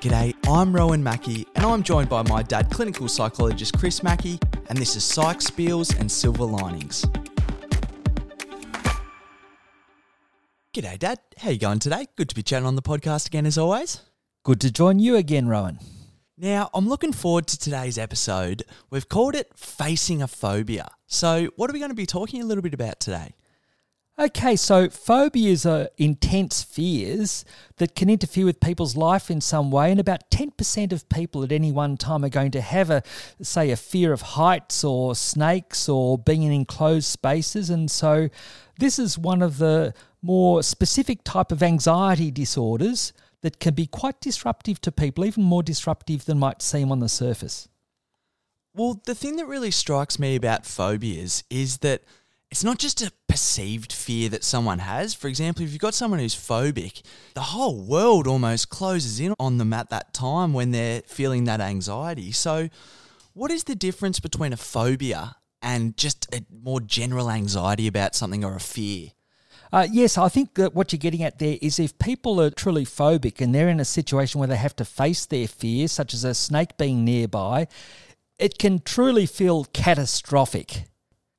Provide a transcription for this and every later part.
G'day, I'm Rowan Mackey, and I'm joined by my dad, clinical psychologist Chris Mackey, and this is Psych Spiels and Silver Linings. G'day, Dad. How you going today? Good to be chatting on the podcast again, as always. Good to join you again, Rowan. Now, I'm looking forward to today's episode. We've called it Facing a Phobia. So, what are we going to be talking a little bit about today? Okay, so phobias are intense fears that can interfere with people's life in some way, and about 10% of people at any one time are going to have a, say, a fear of heights or snakes or being in enclosed spaces. And so, this is one of the more specific type of anxiety disorders that can be quite disruptive to people, even more disruptive than might seem on the surface. Well, the thing that really strikes me about phobias is that it's not just a perceived fear that someone has. For example, if you've got someone who's phobic, the whole world almost closes in on them at that time when they're feeling that anxiety. So, what is the difference between a phobia and just a more general anxiety about something or a fear? Uh, yes, I think that what you're getting at there is if people are truly phobic and they're in a situation where they have to face their fears, such as a snake being nearby, it can truly feel catastrophic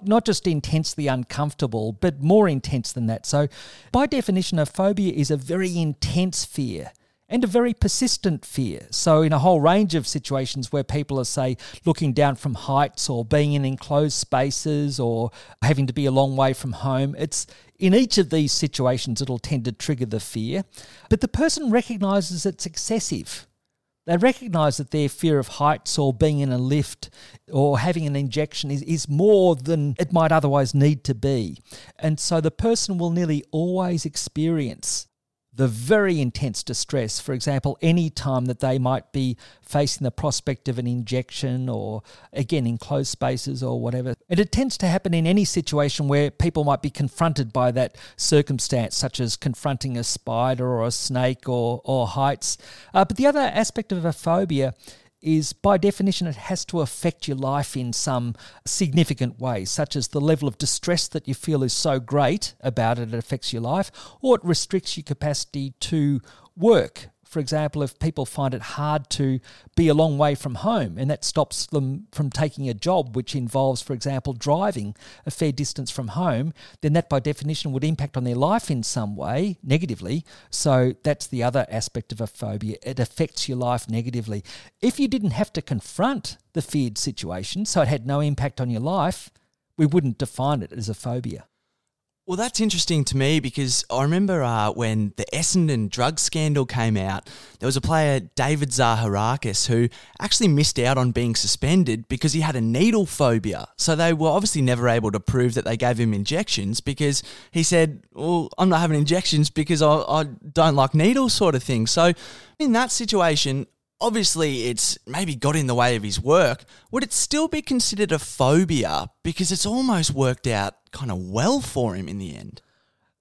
not just intensely uncomfortable, but more intense than that. So, by definition, a phobia is a very intense fear and a very persistent fear. So, in a whole range of situations where people are, say, looking down from heights or being in enclosed spaces or having to be a long way from home, it's in each of these situations it'll tend to trigger the fear. But the person recognizes it's excessive. They recognize that their fear of heights or being in a lift or having an injection is, is more than it might otherwise need to be. And so the person will nearly always experience the very intense distress, for example, any time that they might be facing the prospect of an injection or, again, in closed spaces or whatever. And it tends to happen in any situation where people might be confronted by that circumstance, such as confronting a spider or a snake or, or heights. Uh, but the other aspect of a phobia is by definition it has to affect your life in some significant way, such as the level of distress that you feel is so great about it, it affects your life, or it restricts your capacity to work for example, if people find it hard to be a long way from home and that stops them from taking a job which involves, for example, driving a fair distance from home, then that by definition would impact on their life in some way negatively. So that's the other aspect of a phobia. It affects your life negatively. If you didn't have to confront the feared situation, so it had no impact on your life, we wouldn't define it as a phobia. Well, that's interesting to me because I remember uh, when the Essendon drug scandal came out, there was a player, David Zaharakis, who actually missed out on being suspended because he had a needle phobia. So they were obviously never able to prove that they gave him injections because he said, Well, I'm not having injections because I, I don't like needles, sort of thing. So in that situation, obviously it's maybe got in the way of his work, would it still be considered a phobia because it's almost worked out kind of well for him in the end?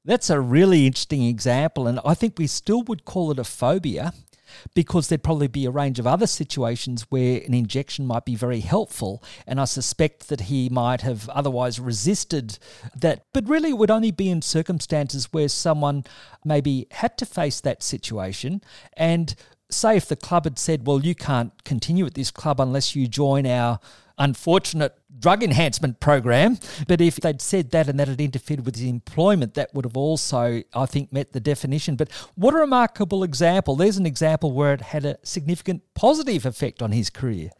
That's a really interesting example, and I think we still would call it a phobia because there'd probably be a range of other situations where an injection might be very helpful. And I suspect that he might have otherwise resisted that. But really, it would only be in circumstances where someone maybe had to face that situation and say if the club had said, well, you can't continue at this club unless you join our unfortunate drug enhancement program. But if they'd said that and that had interfered with his employment, that would have also, I think, met the definition. But what a remarkable example. There's an example where it had a significant positive effect on his career.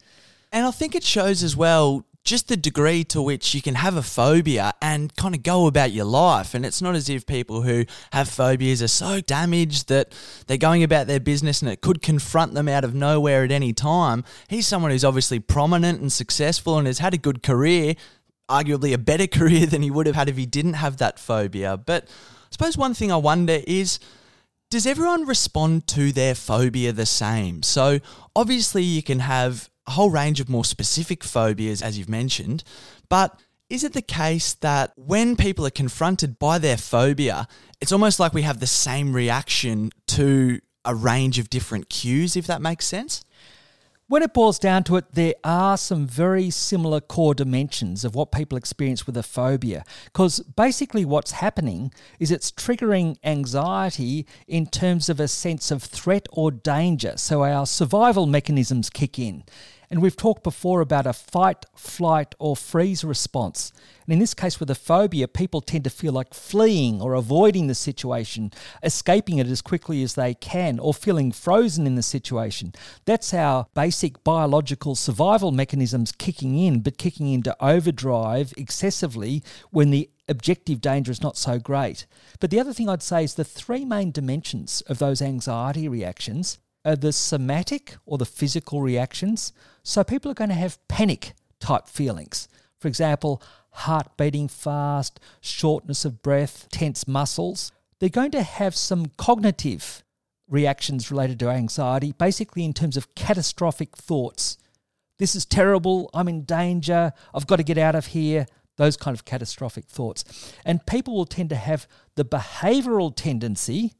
And I think it shows as well just the degree to which you can have a phobia and kind of go about your life. And it's not as if people who have phobias are so damaged that they're going about their business and it could confront them out of nowhere at any time. He's someone who's obviously prominent and successful and has had a good career, arguably a better career than he would have had if he didn't have that phobia. But I suppose one thing I wonder is does everyone respond to their phobia the same? So obviously you can have a whole range of more specific phobias, as you've mentioned, but is it the case that when people are confronted by their phobia, it's almost like we have the same reaction to a range of different cues, if that makes sense? When it boils down to it, there are some very similar core dimensions of what people experience with a phobia. Because basically, what's happening is it's triggering anxiety in terms of a sense of threat or danger. So our survival mechanisms kick in. And we've talked before about a fight, flight, or freeze response. And in this case, with a phobia, people tend to feel like fleeing or avoiding the situation, escaping it as quickly as they can, or feeling frozen in the situation. That's our basic biological survival mechanisms kicking in, but kicking into overdrive excessively when the objective danger is not so great. But the other thing I'd say is the three main dimensions of those anxiety reactions are the somatic or the physical reactions. So people are going to have panic type feelings. For example, heart beating fast, shortness of breath, tense muscles. They're going to have some cognitive reactions related to anxiety, basically in terms of catastrophic thoughts. This is terrible. I'm in danger. I've got to get out of here. Those kind of catastrophic thoughts. And people will tend to have the behavioral tendency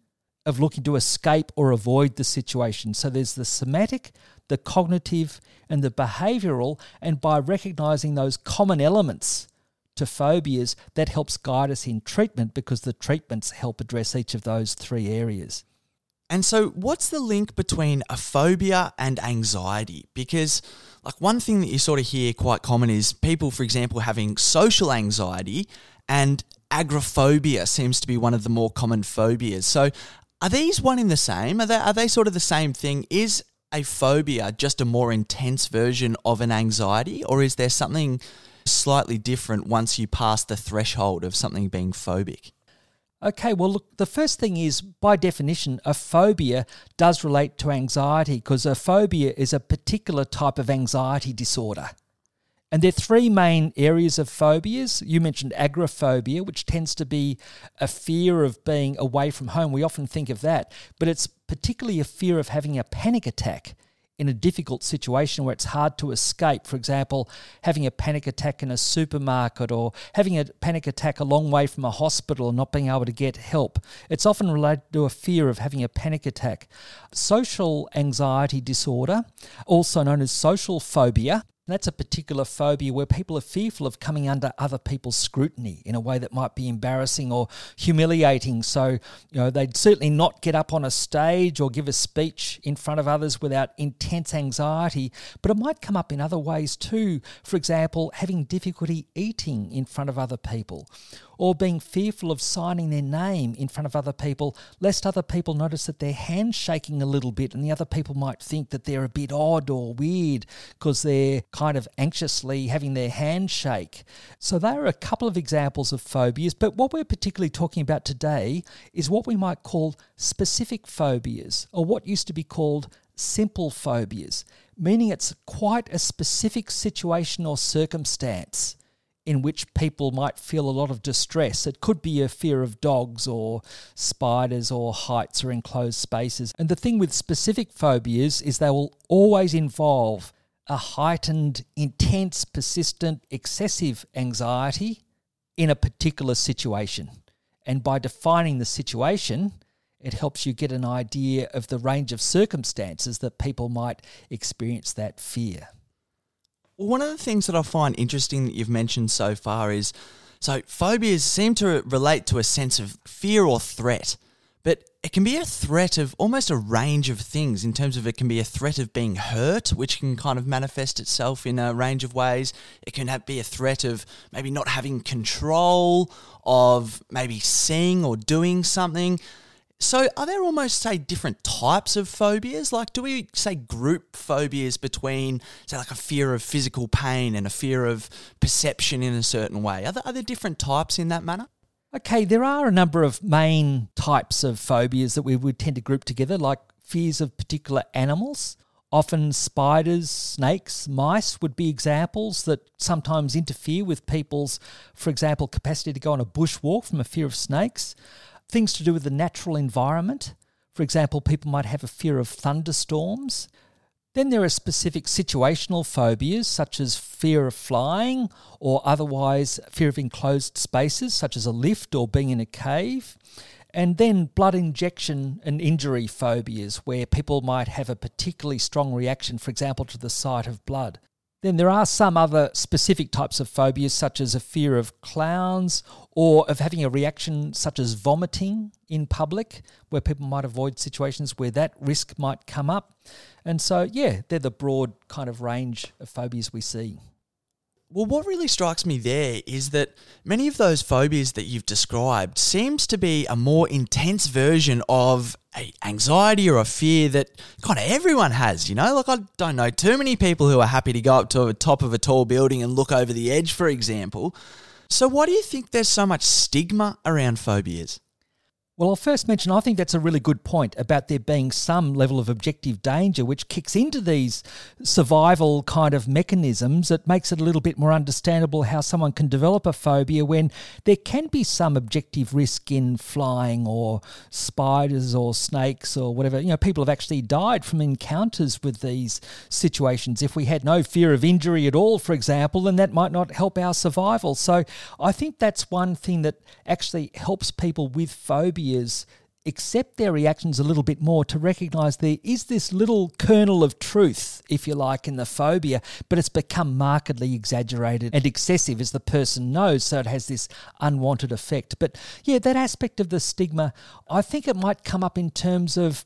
of looking to escape or avoid the situation. So there's the somatic, the cognitive, and the behavioral. And by recognizing those common elements to phobias, that helps guide us in treatment because the treatments help address each of those three areas. And so, what's the link between a phobia and anxiety? Because, like, one thing that you sort of hear quite common is people, for example, having social anxiety, and agoraphobia seems to be one of the more common phobias. So, are these one in the same? Are they, are they sort of the same thing? Is a phobia just a more intense version of an anxiety, or is there something slightly different once you pass the threshold of something being phobic? Okay, well, look, the first thing is by definition, a phobia does relate to anxiety because a phobia is a particular type of anxiety disorder. And there are three main areas of phobias. You mentioned agoraphobia, which tends to be a fear of being away from home. We often think of that, but it's particularly a fear of having a panic attack in a difficult situation where it's hard to escape. For example, having a panic attack in a supermarket or having a panic attack a long way from a hospital and not being able to get help. It's often related to a fear of having a panic attack. Social anxiety disorder, also known as social phobia, that's a particular phobia where people are fearful of coming under other people's scrutiny in a way that might be embarrassing or humiliating. So, you know, they'd certainly not get up on a stage or give a speech in front of others without intense anxiety, but it might come up in other ways too. For example, having difficulty eating in front of other people or being fearful of signing their name in front of other people, lest other people notice that their hand's shaking a little bit and the other people might think that they're a bit odd or weird because they're kind of anxiously having their hand shake. So, there are a couple of examples of phobias, but what we're particularly talking about today is what we might call specific phobias, or what used to be called simple phobias, meaning it's quite a specific situation or circumstance in which people might feel a lot of distress. It could be a fear of dogs or spiders or heights or enclosed spaces. And the thing with specific phobias is they will always involve a heightened, intense, persistent, excessive anxiety in a particular situation. And by defining the situation, it helps you get an idea of the range of circumstances that people might experience that fear. Well, one of the things that I find interesting that you've mentioned so far is so phobias seem to relate to a sense of fear or threat, but it can be a threat of almost a range of things in terms of it can be a threat of being hurt, which can kind of manifest itself in a range of ways. It can have, be a threat of maybe not having control, of maybe seeing or doing something. So, are there almost, say, different types of phobias? Like, do we, say, group phobias between, say, like a fear of physical pain and a fear of perception in a certain way? Are there, are there different types in that manner? Okay, there are a number of main types of phobias that we would tend to group together, like fears of particular animals. Often, spiders, snakes, mice would be examples that sometimes interfere with people's, for example, capacity to go on a bushwalk from a fear of snakes things to do with the natural environment. For example, people might have a fear of thunderstorms. Then there are specific situational phobias, such as fear of flying, or otherwise fear of enclosed spaces, such as a lift or being in a cave. And then blood injection and injury phobias, where people might have a particularly strong reaction, for example, to the sight of blood. Then there are some other specific types of phobias, such as a fear of clowns or of having a reaction such as vomiting in public, where people might avoid situations where that risk might come up. And so, yeah, they're the broad kind of range of phobias we see. Well, what really strikes me there is that many of those phobias that you've described seems to be a more intense version of a anxiety or a fear that kind of everyone has, you know? Like I don't know too many people who are happy to go up to the top of a tall building and look over the edge, for example. So why do you think there's so much stigma around phobias? Well, I'll first mention I think that's a really good point about there being some level of objective danger which kicks into these survival kind of mechanisms. It makes it a little bit more understandable how someone can develop a phobia when there can be some objective risk in flying or spiders or snakes or whatever. You know, people have actually died from encounters with these situations. If we had no fear of injury at all, for example, then that might not help our survival. So I think that's one thing that actually helps people with phobia accept their reactions a little bit more to recognize there is this little kernel of truth, if you like, in the phobia, but it's become markedly exaggerated and excessive as the person knows, so it has this unwanted effect. But yeah, that aspect of the stigma, I think it might come up in terms of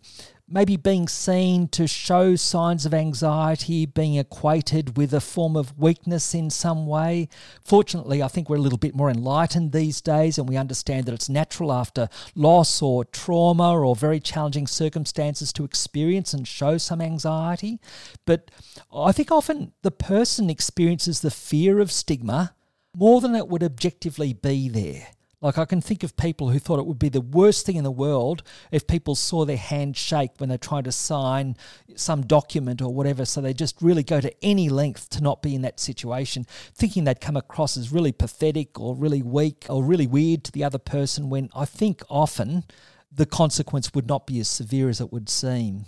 maybe being seen to show signs of anxiety, being equated with a form of weakness in some way. Fortunately, I think we're a little bit more enlightened these days and we understand that it's natural after loss or trauma or very challenging circumstances to experience and show some anxiety. But I think often the person experiences the fear of stigma more than it would objectively be there. Like, I can think of people who thought it would be the worst thing in the world if people saw their hand shake when they're trying to sign some document or whatever. So they just really go to any length to not be in that situation, thinking they'd come across as really pathetic or really weak or really weird to the other person, when I think often the consequence would not be as severe as it would seem.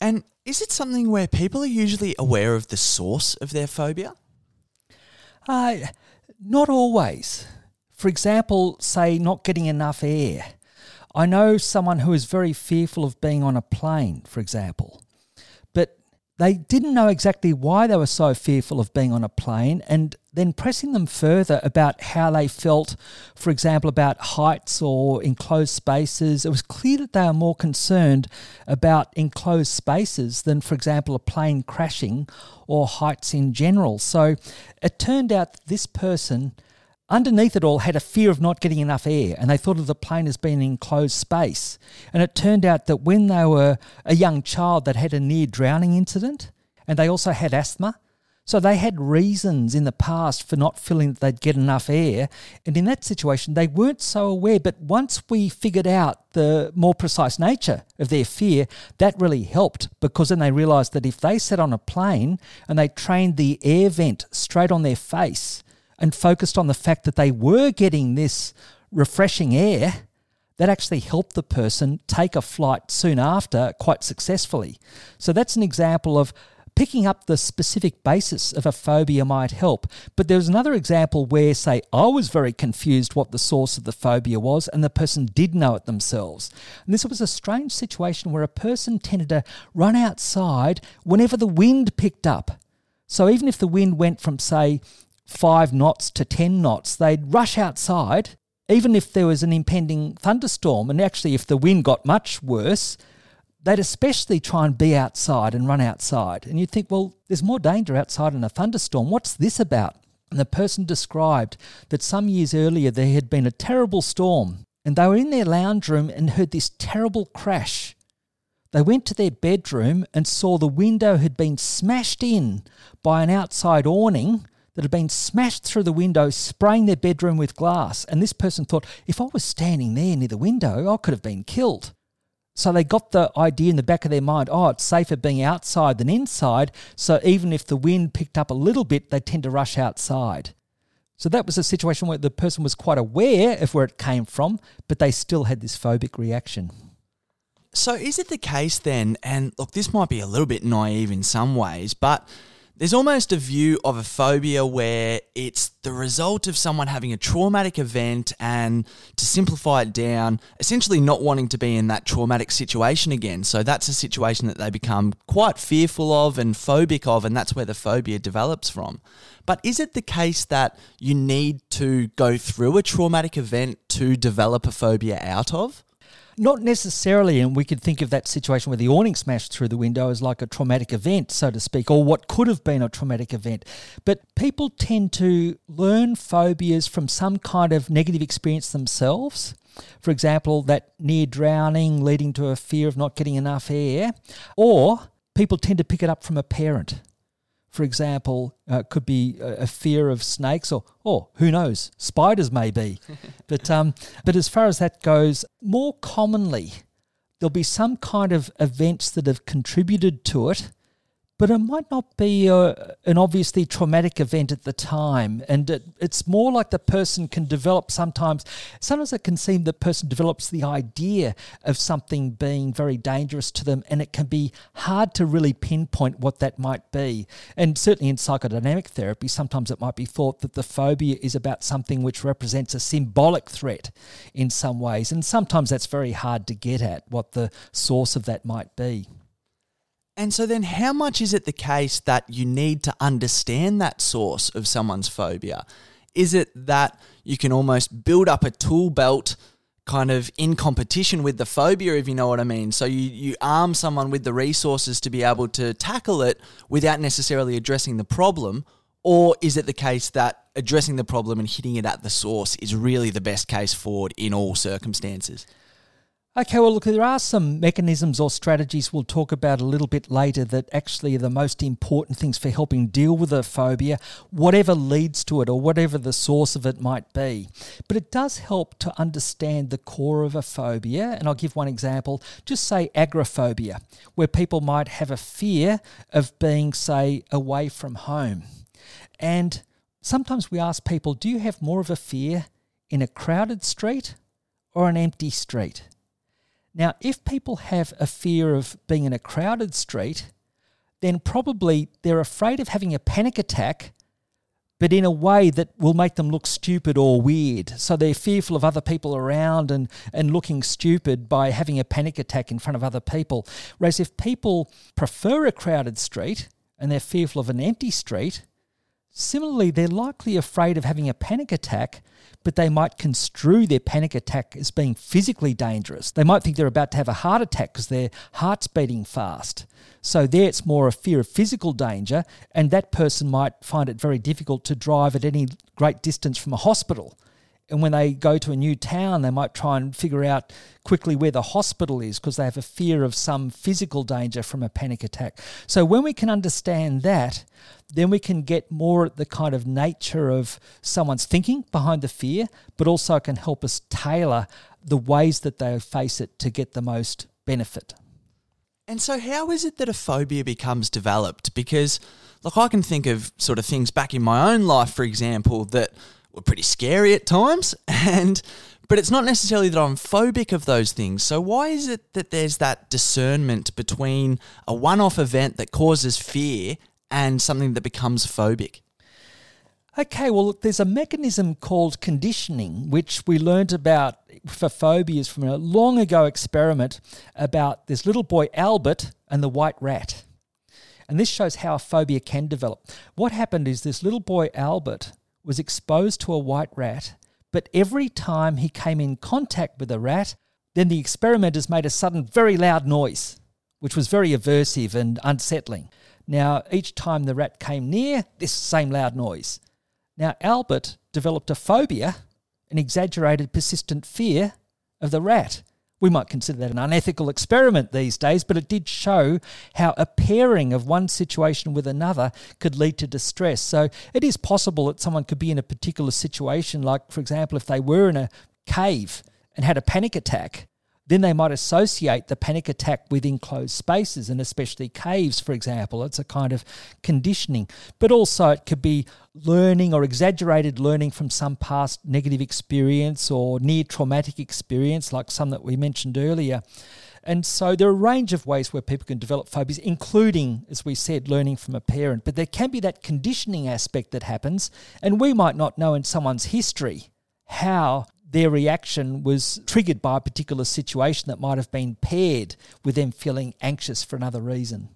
And is it something where people are usually aware of the source of their phobia? Uh, not always. For example, say not getting enough air. I know someone who is very fearful of being on a plane, for example, but they didn't know exactly why they were so fearful of being on a plane, and then pressing them further about how they felt, for example, about heights or enclosed spaces, it was clear that they were more concerned about enclosed spaces than, for example, a plane crashing or heights in general. So it turned out that this person underneath it all had a fear of not getting enough air and they thought of the plane as being an enclosed space. And it turned out that when they were a young child that had a near drowning incident and they also had asthma, so they had reasons in the past for not feeling that they'd get enough air. And in that situation, they weren't so aware. But once we figured out the more precise nature of their fear, that really helped because then they realized that if they sat on a plane and they trained the air vent straight on their face, and focused on the fact that they were getting this refreshing air, that actually helped the person take a flight soon after quite successfully. So that's an example of picking up the specific basis of a phobia might help. But there was another example where, say, I was very confused what the source of the phobia was, and the person did know it themselves. And this was a strange situation where a person tended to run outside whenever the wind picked up. So even if the wind went from, say, five knots to 10 knots, they'd rush outside, even if there was an impending thunderstorm. And actually, if the wind got much worse, they'd especially try and be outside and run outside. And you'd think, well, there's more danger outside in a thunderstorm. What's this about? And the person described that some years earlier there had been a terrible storm and they were in their lounge room and heard this terrible crash. They went to their bedroom and saw the window had been smashed in by an outside awning that had been smashed through the window, spraying their bedroom with glass. And this person thought, if I was standing there near the window, I could have been killed. So they got the idea in the back of their mind oh, it's safer being outside than inside. So even if the wind picked up a little bit, they tend to rush outside. So that was a situation where the person was quite aware of where it came from, but they still had this phobic reaction. So is it the case then, and look, this might be a little bit naive in some ways, but There's almost a view of a phobia where it's the result of someone having a traumatic event and to simplify it down, essentially not wanting to be in that traumatic situation again. So that's a situation that they become quite fearful of and phobic of, and that's where the phobia develops from. But is it the case that you need to go through a traumatic event to develop a phobia out of? Not necessarily, and we could think of that situation where the awning smashed through the window as like a traumatic event, so to speak, or what could have been a traumatic event. But people tend to learn phobias from some kind of negative experience themselves. For example, that near drowning leading to a fear of not getting enough air, or people tend to pick it up from a parent for example, uh, could be a, a, fear of snakes, or or who knows, spiders maybe. but um, but as far as that goes, more commonly there'll be some kind of events that have contributed to it but it might not be a, an obviously traumatic event at the time. And it, it's more like the person can develop sometimes, sometimes it can seem the person develops the idea of something being very dangerous to them, and it can be hard to really pinpoint what that might be. And certainly in psychodynamic therapy, sometimes it might be thought that the phobia is about something which represents a symbolic threat in some ways. And sometimes that's very hard to get at what the source of that might be. And so then how much is it the case that you need to understand that source of someone's phobia? Is it that you can almost build up a tool belt kind of in competition with the phobia, if you know what I mean? So you, you arm someone with the resources to be able to tackle it without necessarily addressing the problem? Or is it the case that addressing the problem and hitting it at the source is really the best case forward in all circumstances? Okay, well, look, there are some mechanisms or strategies we'll talk about a little bit later that actually are the most important things for helping deal with a phobia, whatever leads to it or whatever the source of it might be. But it does help to understand the core of a phobia. And I'll give one example. Just say agoraphobia, where people might have a fear of being, say, away from home. And sometimes we ask people, do you have more of a fear in a crowded street or an empty street? Now, if people have a fear of being in a crowded street, then probably they're afraid of having a panic attack, but in a way that will make them look stupid or weird. So they're fearful of other people around and, and looking stupid by having a panic attack in front of other people. Whereas if people prefer a crowded street and they're fearful of an empty street, similarly, they're likely afraid of having a panic attack but they might construe their panic attack as being physically dangerous. They might think they're about to have a heart attack because their heart's beating fast. So, there it's more a fear of physical danger, and that person might find it very difficult to drive at any great distance from a hospital and when they go to a new town, they might try and figure out quickly where the hospital is because they have a fear of some physical danger from a panic attack. So, when we can understand that, then we can get more at the kind of nature of someone's thinking behind the fear, but also can help us tailor the ways that they face it to get the most benefit. And so, how is it that a phobia becomes developed? Because, like, I can think of sort of things back in my own life, for example, that were pretty scary at times and but it's not necessarily that I'm phobic of those things. So why is it that there's that discernment between a one-off event that causes fear and something that becomes phobic? Okay, well, there's a mechanism called conditioning, which we learned about for phobias from a long ago experiment about this little boy Albert and the white rat. And this shows how a phobia can develop. What happened is this little boy Albert was exposed to a white rat, but every time he came in contact with a rat, then the experimenters made a sudden, very loud noise, which was very aversive and unsettling. Now, each time the rat came near, this same loud noise. Now, Albert developed a phobia, an exaggerated, persistent fear of the rat. We might consider that an unethical experiment these days, but it did show how a pairing of one situation with another could lead to distress. So it is possible that someone could be in a particular situation, like, for example, if they were in a cave and had a panic attack, then they might associate the panic attack with enclosed spaces and especially caves, for example. It's a kind of conditioning. But also, it could be learning or exaggerated learning from some past negative experience or near traumatic experience, like some that we mentioned earlier. And so there are a range of ways where people can develop phobias, including, as we said, learning from a parent. But there can be that conditioning aspect that happens, and we might not know in someone's history how their reaction was triggered by a particular situation that might have been paired with them feeling anxious for another reason.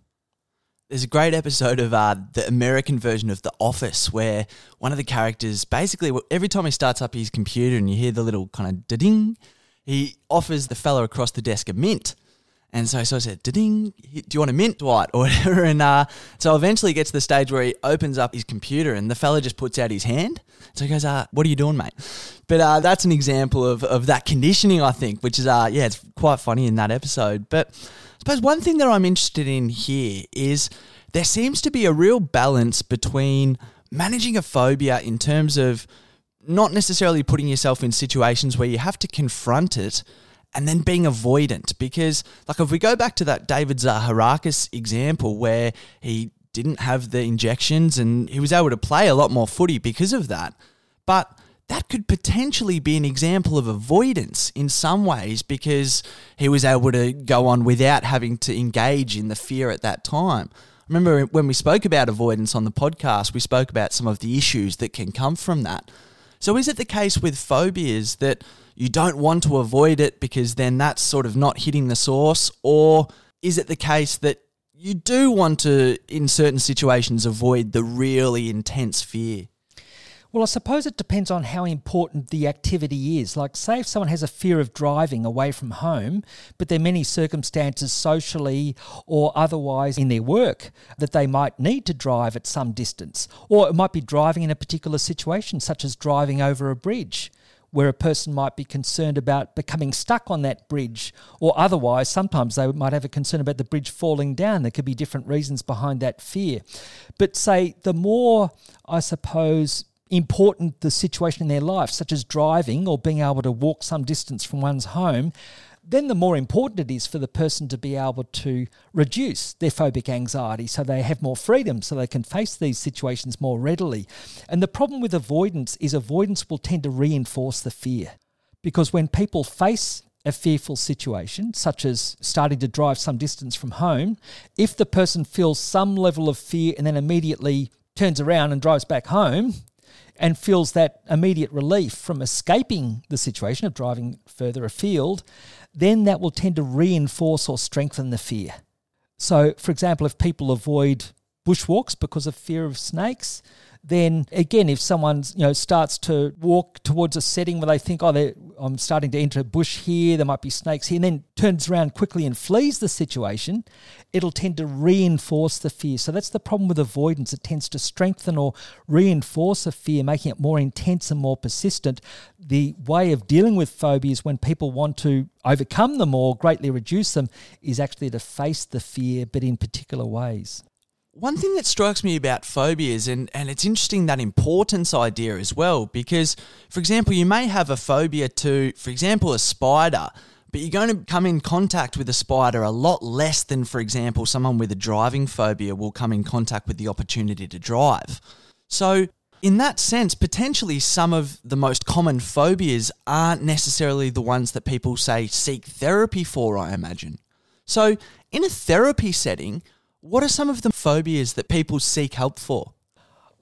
There's a great episode of uh, the American version of The Office where one of the characters basically, every time he starts up his computer and you hear the little kind of ding, he offers the fella across the desk a mint. And so, so I said, ding, do you want a mint, Dwight? Or whatever. And uh, so eventually he gets to the stage where he opens up his computer and the fella just puts out his hand. So he goes, uh, what are you doing, mate? But uh, that's an example of, of that conditioning, I think, which is, uh, yeah, it's quite funny in that episode. But I suppose one thing that I'm interested in here is there seems to be a real balance between managing a phobia in terms of not necessarily putting yourself in situations where you have to confront it and then being avoidant. Because, like, if we go back to that David Zaharakis example where he didn't have the injections and he was able to play a lot more footy because of that. But that could potentially be an example of avoidance in some ways because he was able to go on without having to engage in the fear at that time. Remember when we spoke about avoidance on the podcast, we spoke about some of the issues that can come from that. So, is it the case with phobias that you don't want to avoid it because then that's sort of not hitting the source? Or is it the case that you do want to, in certain situations, avoid the really intense fear? Well, I suppose it depends on how important the activity is. Like, say, if someone has a fear of driving away from home, but there are many circumstances socially or otherwise in their work that they might need to drive at some distance. Or it might be driving in a particular situation, such as driving over a bridge where a person might be concerned about becoming stuck on that bridge, or otherwise, sometimes they might have a concern about the bridge falling down. There could be different reasons behind that fear. But say, the more, I suppose, important the situation in their life, such as driving or being able to walk some distance from one's home, then the more important it is for the person to be able to reduce their phobic anxiety so they have more freedom, so they can face these situations more readily. And the problem with avoidance is avoidance will tend to reinforce the fear. Because when people face a fearful situation, such as starting to drive some distance from home, if the person feels some level of fear and then immediately turns around and drives back home, and feels that immediate relief from escaping the situation of driving further afield, then that will tend to reinforce or strengthen the fear. So, for example, if people avoid bushwalks because of fear of snakes, then again, if someone you know starts to walk towards a setting where they think, oh, I'm starting to enter a bush here, there might be snakes here, and then turns around quickly and flees the situation, it'll tend to reinforce the fear. So that's the problem with avoidance. It tends to strengthen or reinforce a fear, making it more intense and more persistent. The way of dealing with phobias when people want to overcome them or greatly reduce them is actually to face the fear, but in particular ways. One thing that strikes me about phobias, and, and it's interesting that importance idea as well, because, for example, you may have a phobia to, for example, a spider, but you're going to come in contact with a spider a lot less than, for example, someone with a driving phobia will come in contact with the opportunity to drive. So, in that sense, potentially some of the most common phobias aren't necessarily the ones that people say seek therapy for, I imagine. So, in a therapy setting, what are some of the phobias that people seek help for?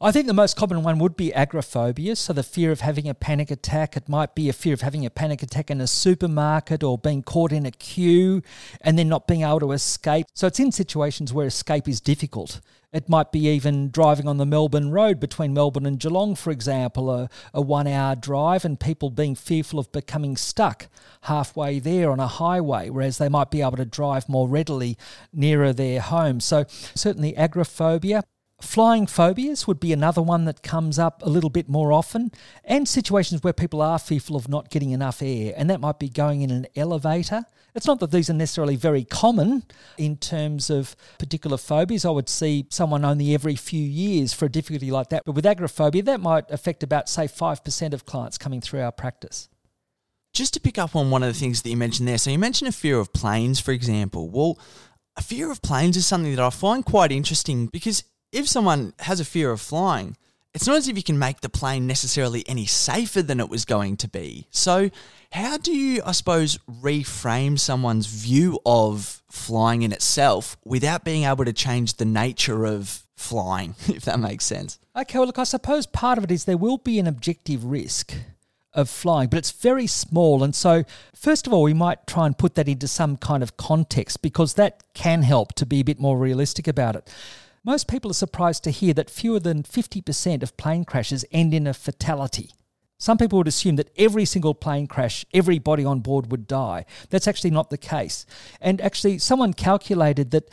I think the most common one would be agoraphobia. So, the fear of having a panic attack. It might be a fear of having a panic attack in a supermarket or being caught in a queue and then not being able to escape. So, it's in situations where escape is difficult. It might be even driving on the Melbourne Road between Melbourne and Geelong, for example, a, a one hour drive, and people being fearful of becoming stuck halfway there on a highway, whereas they might be able to drive more readily nearer their home. So, certainly, agoraphobia. Flying phobias would be another one that comes up a little bit more often, and situations where people are fearful of not getting enough air, and that might be going in an elevator. It's not that these are necessarily very common in terms of particular phobias. I would see someone only every few years for a difficulty like that, but with agoraphobia, that might affect about, say, 5% of clients coming through our practice. Just to pick up on one of the things that you mentioned there, so you mentioned a fear of planes, for example. Well, a fear of planes is something that I find quite interesting because if someone has a fear of flying, it's not as if you can make the plane necessarily any safer than it was going to be. So, how do you, I suppose, reframe someone's view of flying in itself without being able to change the nature of flying, if that makes sense? Okay, well, look, I suppose part of it is there will be an objective risk of flying, but it's very small. And so, first of all, we might try and put that into some kind of context because that can help to be a bit more realistic about it. Most people are surprised to hear that fewer than 50% of plane crashes end in a fatality. Some people would assume that every single plane crash, everybody on board would die. That's actually not the case. And actually, someone calculated that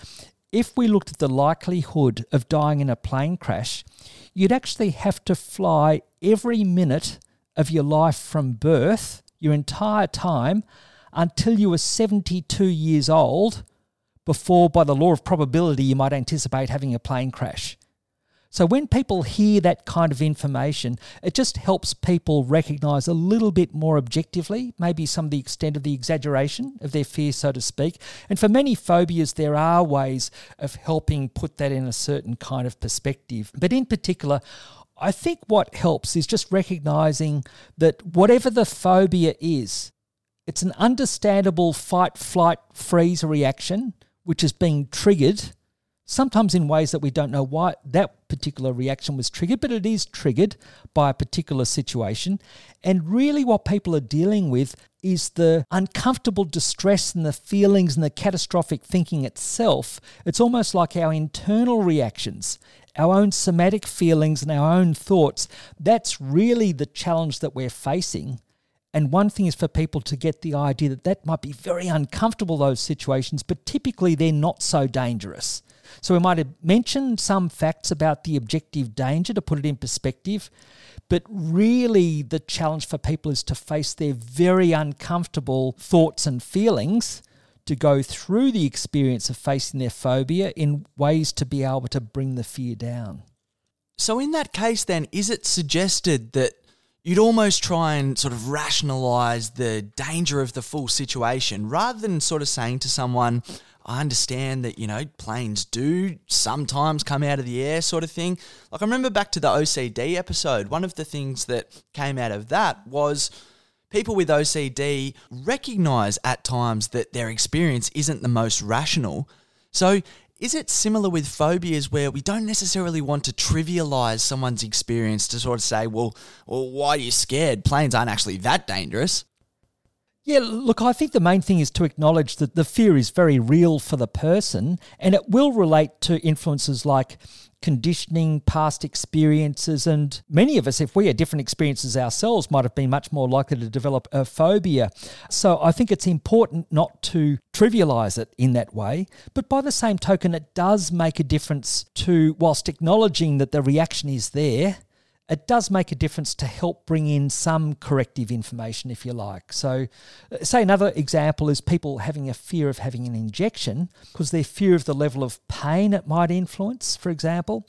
if we looked at the likelihood of dying in a plane crash, you'd actually have to fly every minute of your life from birth, your entire time, until you were 72 years old before, by the law of probability, you might anticipate having a plane crash. So when people hear that kind of information, it just helps people recognize a little bit more objectively, maybe some of the extent of the exaggeration of their fear, so to speak. And for many phobias, there are ways of helping put that in a certain kind of perspective. But in particular, I think what helps is just recognizing that whatever the phobia is, it's an understandable fight, flight, freeze reaction which is being triggered sometimes in ways that we don't know why that particular reaction was triggered, but it is triggered by a particular situation. And really, what people are dealing with is the uncomfortable distress and the feelings and the catastrophic thinking itself. It's almost like our internal reactions, our own somatic feelings, and our own thoughts. That's really the challenge that we're facing. And one thing is for people to get the idea that that might be very uncomfortable, those situations, but typically they're not so dangerous. So we might have mentioned some facts about the objective danger to put it in perspective, but really the challenge for people is to face their very uncomfortable thoughts and feelings to go through the experience of facing their phobia in ways to be able to bring the fear down. So, in that case, then, is it suggested that you'd almost try and sort of rationalize the danger of the full situation rather than sort of saying to someone, I understand that, you know, planes do sometimes come out of the air, sort of thing. Like, I remember back to the OCD episode, one of the things that came out of that was people with OCD recognize at times that their experience isn't the most rational. So, is it similar with phobias where we don't necessarily want to trivialize someone's experience to sort of say, well, well why are you scared? Planes aren't actually that dangerous. Yeah, look, I think the main thing is to acknowledge that the fear is very real for the person and it will relate to influences like conditioning, past experiences, and many of us, if we had different experiences ourselves, might have been much more likely to develop a phobia. So I think it's important not to trivialize it in that way. But by the same token, it does make a difference to, whilst acknowledging that the reaction is there, it does make a difference to help bring in some corrective information, if you like. So, uh, say another example is people having a fear of having an injection because their fear of the level of pain it might influence, for example,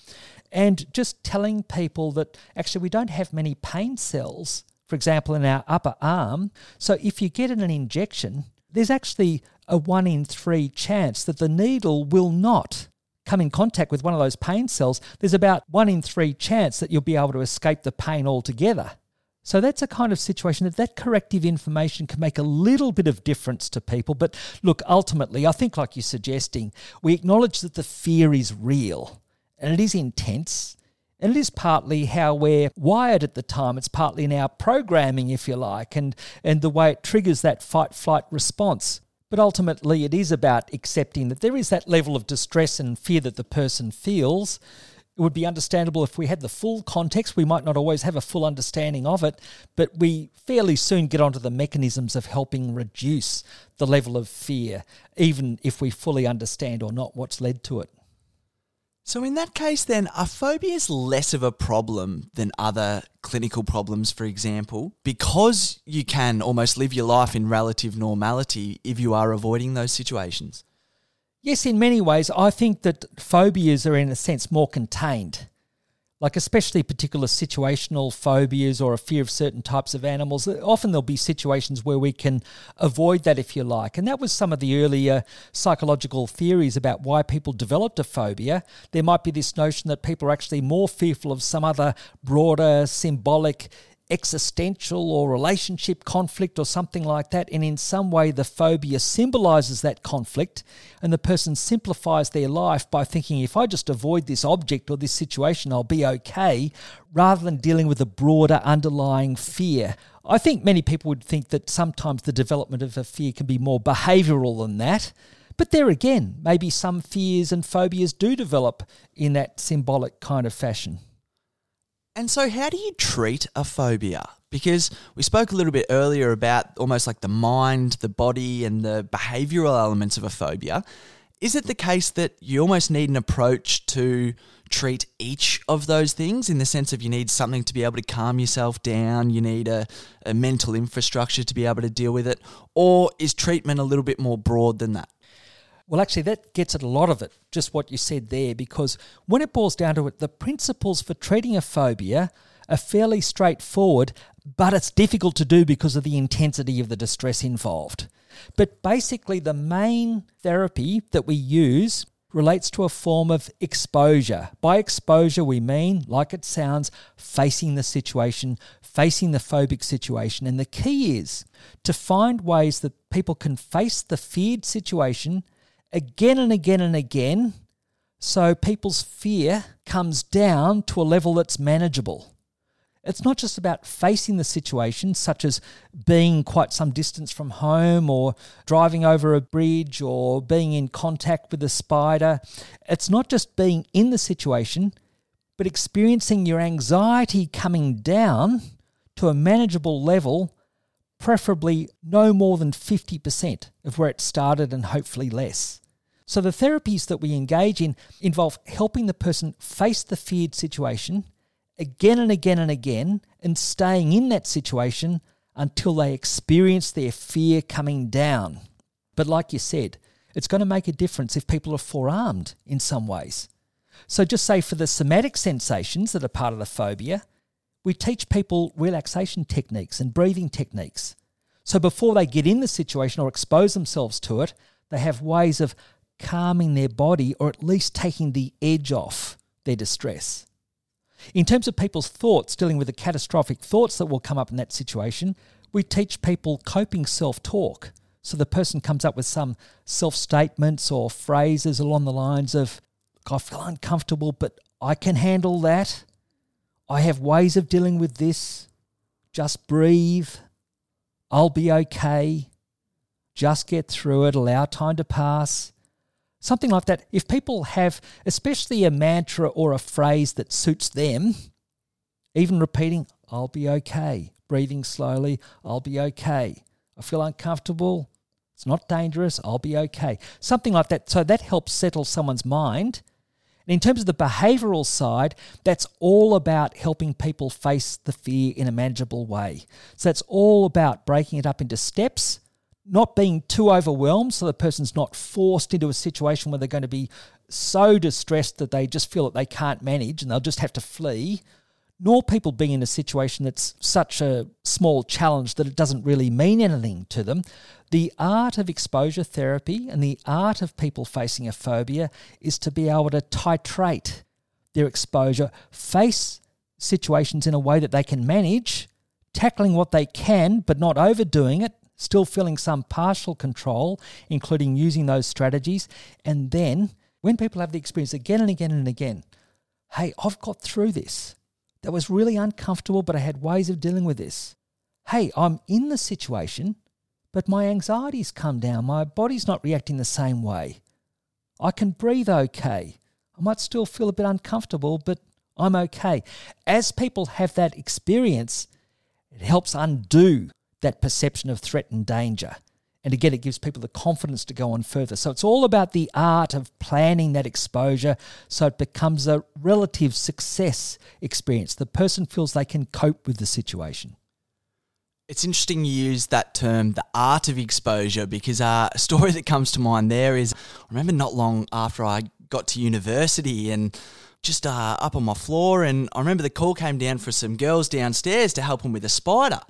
and just telling people that actually we don't have many pain cells, for example, in our upper arm. So, if you get an injection, there's actually a one in three chance that the needle will not come in contact with one of those pain cells, there's about one in three chance that you'll be able to escape the pain altogether. So that's a kind of situation that that corrective information can make a little bit of difference to people. But look, ultimately, I think, like you're suggesting, we acknowledge that the fear is real and it is intense. And it is partly how we're wired at the time. It's partly in our programming, if you like, and, and the way it triggers that fight flight response. But ultimately, it is about accepting that there is that level of distress and fear that the person feels. It would be understandable if we had the full context. We might not always have a full understanding of it, but we fairly soon get onto the mechanisms of helping reduce the level of fear, even if we fully understand or not what's led to it. So, in that case, then, are phobias less of a problem than other clinical problems, for example, because you can almost live your life in relative normality if you are avoiding those situations? Yes, in many ways, I think that phobias are, in a sense, more contained. Like especially particular situational phobias or a fear of certain types of animals. Often there'll be situations where we can avoid that, if you like. And that was some of the earlier psychological theories about why people developed a phobia. There might be this notion that people are actually more fearful of some other broader symbolic existential or relationship conflict or something like that, and in some way the phobia symbolizes that conflict, and the person simplifies their life by thinking, if I just avoid this object or this situation, I'll be okay, rather than dealing with a broader underlying fear. I think many people would think that sometimes the development of a fear can be more behavioral than that. But there again, maybe some fears and phobias do develop in that symbolic kind of fashion. And so, how do you treat a phobia? Because we spoke a little bit earlier about almost like the mind, the body, and the behavioral elements of a phobia. Is it the case that you almost need an approach to treat each of those things in the sense of you need something to be able to calm yourself down, you need a, a mental infrastructure to be able to deal with it? Or is treatment a little bit more broad than that? Well, actually, that gets at a lot of it, just what you said there, because when it boils down to it, the principles for treating a phobia are fairly straightforward, but it's difficult to do because of the intensity of the distress involved. But basically, the main therapy that we use relates to a form of exposure. By exposure, we mean, like it sounds, facing the situation, facing the phobic situation. And the key is to find ways that people can face the feared situation again and again and again so people's fear comes down to a level that's manageable. It's not just about facing the situation, such as being quite some distance from home or driving over a bridge or being in contact with a spider. It's not just being in the situation, but experiencing your anxiety coming down to a manageable level, preferably no more than 50% of where it started and hopefully less. So the therapies that we engage in involve helping the person face the feared situation again and again and again and staying in that situation until they experience their fear coming down. But like you said, it's going to make a difference if people are forearmed in some ways. So, just say for the somatic sensations that are part of the phobia, we teach people relaxation techniques and breathing techniques. So, before they get in the situation or expose themselves to it, they have ways of calming their body or at least taking the edge off their distress. In terms of people's thoughts, dealing with the catastrophic thoughts that will come up in that situation, we teach people coping self talk. So the person comes up with some self statements or phrases along the lines of, I feel uncomfortable, but I can handle that. I have ways of dealing with this. Just breathe. I'll be okay. Just get through it. Allow time to pass. Something like that. If people have, especially a mantra or a phrase that suits them, even repeating, I'll be okay, breathing slowly, I'll be okay. I feel uncomfortable, it's not dangerous, I'll be okay. Something like that. So that helps settle someone's mind. And in terms of the behavioral side, that's all about helping people face the fear in a manageable way. So that's all about breaking it up into steps not being too overwhelmed so the person's not forced into a situation where they're going to be so distressed that they just feel that they can't manage and they'll just have to flee, nor people being in a situation that's such a small challenge that it doesn't really mean anything to them. The art of exposure therapy and the art of people facing a phobia is to be able to titrate their exposure, face situations in a way that they can manage, tackling what they can but not overdoing it, still feeling some partial control, including using those strategies. And then when people have the experience again and again and again, hey, I've got through this. That was really uncomfortable, but I had ways of dealing with this. Hey, I'm in the situation, but my anxiety's come down. My body's not reacting the same way. I can breathe okay. I might still feel a bit uncomfortable, but I'm okay. As people have that experience, it helps undo that perception of threat and danger. And again, it gives people the confidence to go on further. So it's all about the art of planning that exposure so it becomes a relative success experience. The person feels they can cope with the situation. It's interesting you use that term, the art of exposure, because uh, a story that comes to mind there is I remember not long after I got to university and just uh, up on my floor, and I remember the call came down for some girls downstairs to help them with a spider.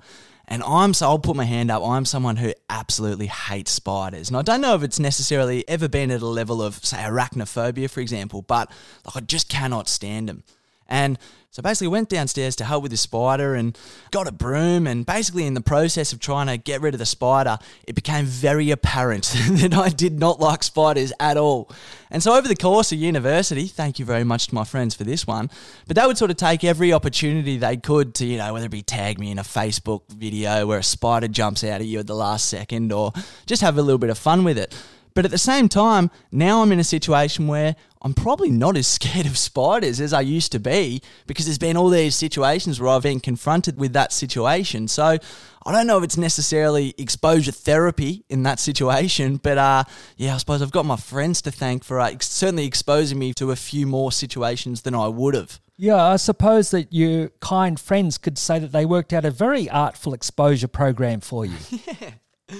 And I'm so I'll put my hand up. I'm someone who absolutely hates spiders, and I don't know if it's necessarily ever been at a level of say arachnophobia, for example, but like I just cannot stand them. And so basically went downstairs to help with the spider and got a broom and basically in the process of trying to get rid of the spider, it became very apparent that I did not like spiders at all. And so over the course of university, thank you very much to my friends for this one, but they would sort of take every opportunity they could to, you know, whether it be tag me in a Facebook video where a spider jumps out at you at the last second or just have a little bit of fun with it. But at the same time, now I'm in a situation where I'm probably not as scared of spiders as I used to be because there's been all these situations where I've been confronted with that situation. So I don't know if it's necessarily exposure therapy in that situation, but uh, yeah, I suppose I've got my friends to thank for uh, certainly exposing me to a few more situations than I would have. Yeah, I suppose that your kind friends could say that they worked out a very artful exposure program for you. yeah.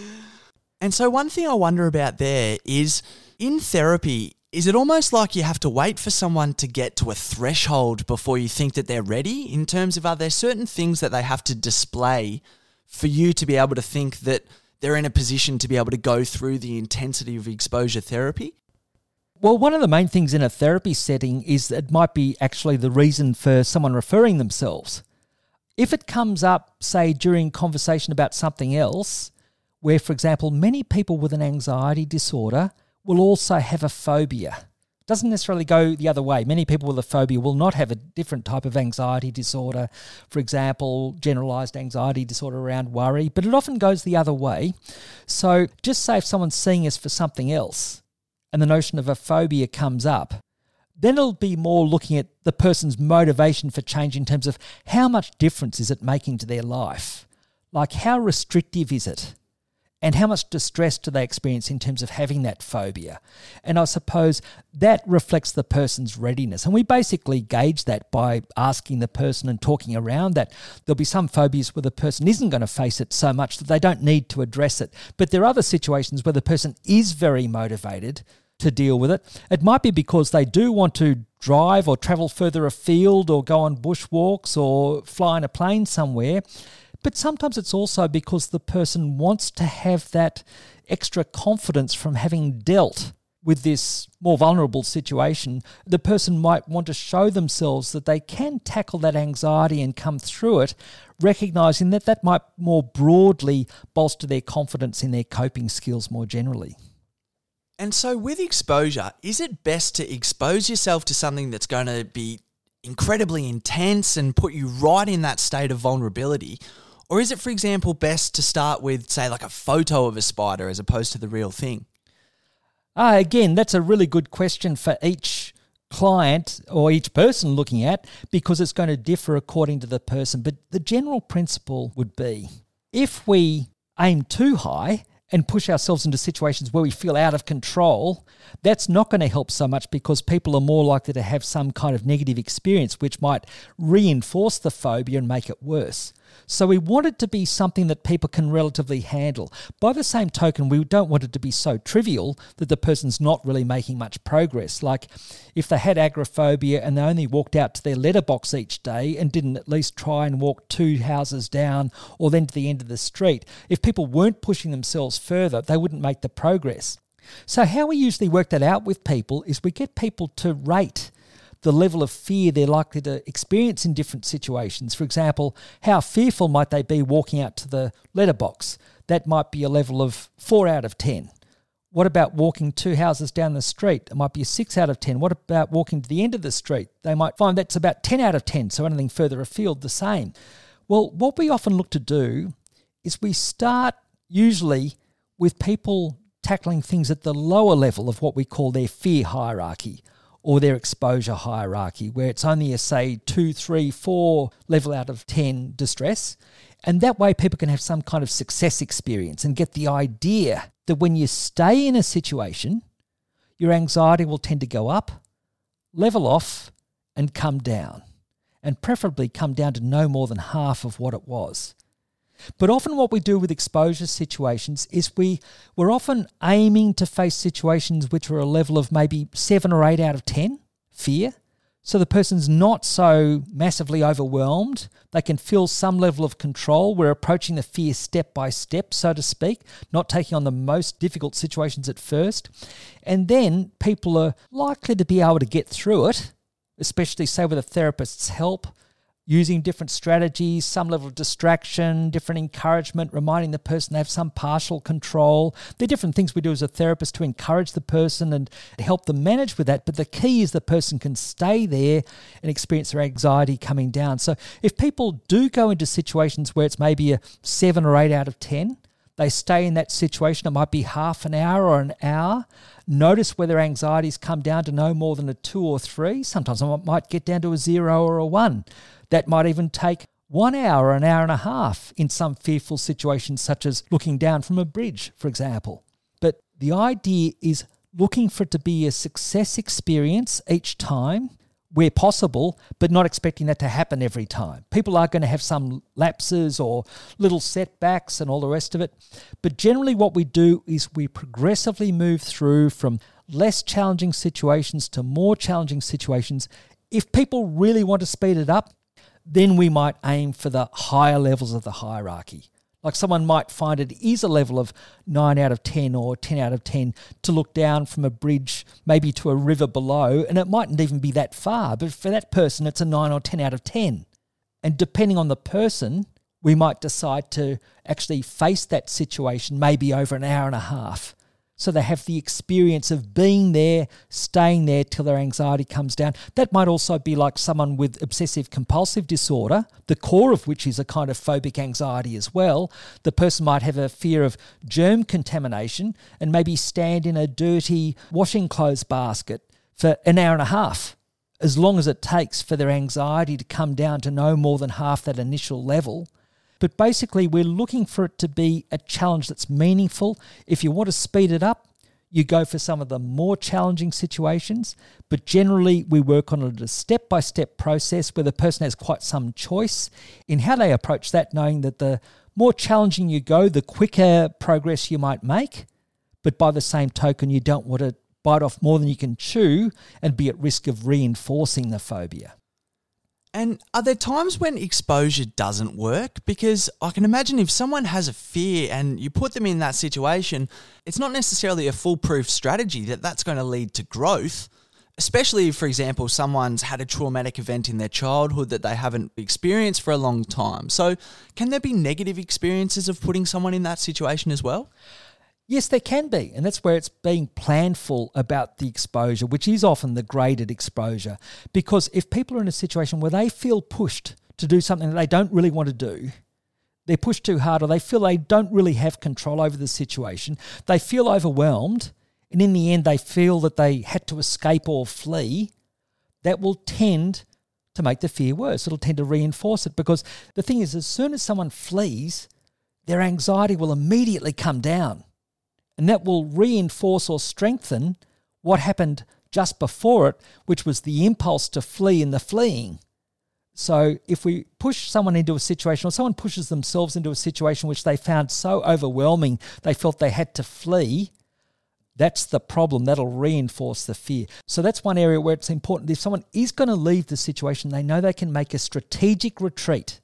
And so, one thing I wonder about there is in therapy, is it almost like you have to wait for someone to get to a threshold before you think that they're ready? In terms of, are there certain things that they have to display for you to be able to think that they're in a position to be able to go through the intensity of exposure therapy? Well, one of the main things in a therapy setting is it might be actually the reason for someone referring themselves. If it comes up, say, during conversation about something else, where, for example, many people with an anxiety disorder will also have a phobia. Doesn't necessarily go the other way. Many people with a phobia will not have a different type of anxiety disorder, for example, generalized anxiety disorder around worry, but it often goes the other way. So just say if someone's seeing us for something else and the notion of a phobia comes up, then it'll be more looking at the person's motivation for change in terms of how much difference is it making to their life? Like, how restrictive is it? And how much distress do they experience in terms of having that phobia? And I suppose that reflects the person's readiness. And we basically gauge that by asking the person and talking around that. There'll be some phobias where the person isn't going to face it so much that they don't need to address it. But there are other situations where the person is very motivated to deal with it. It might be because they do want to drive or travel further afield or go on bushwalks or fly in a plane somewhere. But sometimes it's also because the person wants to have that extra confidence from having dealt with this more vulnerable situation. The person might want to show themselves that they can tackle that anxiety and come through it, recognizing that that might more broadly bolster their confidence in their coping skills more generally. And so, with exposure, is it best to expose yourself to something that's going to be incredibly intense and put you right in that state of vulnerability? Or is it, for example, best to start with, say, like a photo of a spider as opposed to the real thing? Uh, again, that's a really good question for each client or each person looking at because it's going to differ according to the person. But the general principle would be if we aim too high and push ourselves into situations where we feel out of control, that's not going to help so much because people are more likely to have some kind of negative experience, which might reinforce the phobia and make it worse. So we want it to be something that people can relatively handle. By the same token, we don't want it to be so trivial that the person's not really making much progress. Like if they had agoraphobia and they only walked out to their letterbox each day and didn't at least try and walk two houses down or then to the end of the street, if people weren't pushing themselves further, they wouldn't make the progress. So, how we usually work that out with people is we get people to rate the level of fear they're likely to experience in different situations. For example, how fearful might they be walking out to the letterbox? That might be a level of 4 out of 10. What about walking two houses down the street? It might be a 6 out of 10. What about walking to the end of the street? They might find that's about 10 out of 10, so anything further afield, the same. Well, what we often look to do is we start usually with people tackling things at the lower level of what we call their fear hierarchy or their exposure hierarchy, where it's only a, say, two, three, four level out of 10 distress. And that way, people can have some kind of success experience and get the idea that when you stay in a situation, your anxiety will tend to go up, level off, and come down. And preferably come down to no more than half of what it was. But often what we do with exposure situations is we we're often aiming to face situations which are a level of maybe 7 or 8 out of 10 fear. So the person's not so massively overwhelmed. They can feel some level of control. We're approaching the fear step by step, so to speak, not taking on the most difficult situations at first. And then people are likely to be able to get through it, especially, say, with a therapist's help using different strategies, some level of distraction, different encouragement, reminding the person they have some partial control. There are different things we do as a therapist to encourage the person and help them manage with that. But the key is the person can stay there and experience their anxiety coming down. So if people do go into situations where it's maybe a seven or eight out of 10, they stay in that situation. It might be half an hour or an hour. Notice whether anxieties come down to no more than a two or three. Sometimes it might get down to a zero or a one. That might even take one hour, an hour and a half in some fearful situations, such as looking down from a bridge, for example. But the idea is looking for it to be a success experience each time where possible, but not expecting that to happen every time. People are going to have some lapses or little setbacks and all the rest of it. But generally, what we do is we progressively move through from less challenging situations to more challenging situations. If people really want to speed it up, then we might aim for the higher levels of the hierarchy. Like someone might find it is a level of 9 out of 10 or 10 out of 10 to look down from a bridge, maybe to a river below, and it mightn't even be that far, but for that person, it's a 9 or 10 out of 10. And depending on the person, we might decide to actually face that situation maybe over an hour and a half so they have the experience of being there, staying there till their anxiety comes down. That might also be like someone with obsessive compulsive disorder, the core of which is a kind of phobic anxiety as well. The person might have a fear of germ contamination and maybe stand in a dirty washing clothes basket for an hour and a half as long as it takes for their anxiety to come down to no more than half that initial level. But basically, we're looking for it to be a challenge that's meaningful. If you want to speed it up, you go for some of the more challenging situations, but generally we work on it as a step by step process where the person has quite some choice in how they approach that, knowing that the more challenging you go, the quicker progress you might make. But by the same token, you don't want to bite off more than you can chew and be at risk of reinforcing the phobia. And are there times when exposure doesn't work? Because I can imagine if someone has a fear and you put them in that situation, it's not necessarily a foolproof strategy that that's going to lead to growth. Especially if, for example, someone's had a traumatic event in their childhood that they haven't experienced for a long time. So, can there be negative experiences of putting someone in that situation as well? Yes, there can be. And that's where it's being planful about the exposure, which is often the graded exposure. Because if people are in a situation where they feel pushed to do something that they don't really want to do, they're pushed too hard, or they feel they don't really have control over the situation, they feel overwhelmed, and in the end, they feel that they had to escape or flee, that will tend to make the fear worse. It'll tend to reinforce it because the thing is, as soon as someone flees, their anxiety will immediately come down and that will reinforce or strengthen what happened just before it, which was the impulse to flee and the fleeing. So, if we push someone into a situation, or someone pushes themselves into a situation which they found so overwhelming they felt they had to flee, that's the problem. That'll reinforce the fear. So, that's one area where it's important. If someone is going to leave the situation, they know they can make a strategic retreat.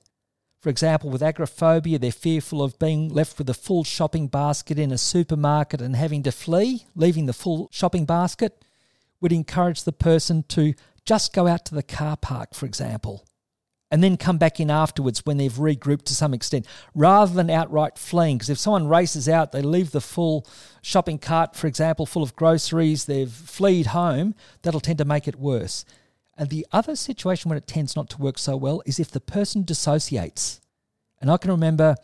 For example, with agoraphobia, they're fearful of being left with a full shopping basket in a supermarket and having to flee, leaving the full shopping basket. Would encourage the person to just go out to the car park, for example, and then come back in afterwards when they've regrouped to some extent, rather than outright fleeing. Because if someone races out, they leave the full shopping cart, for example, full of groceries, they've fled home, that'll tend to make it worse. And the other situation when it tends not to work so well is if the person dissociates. And I can remember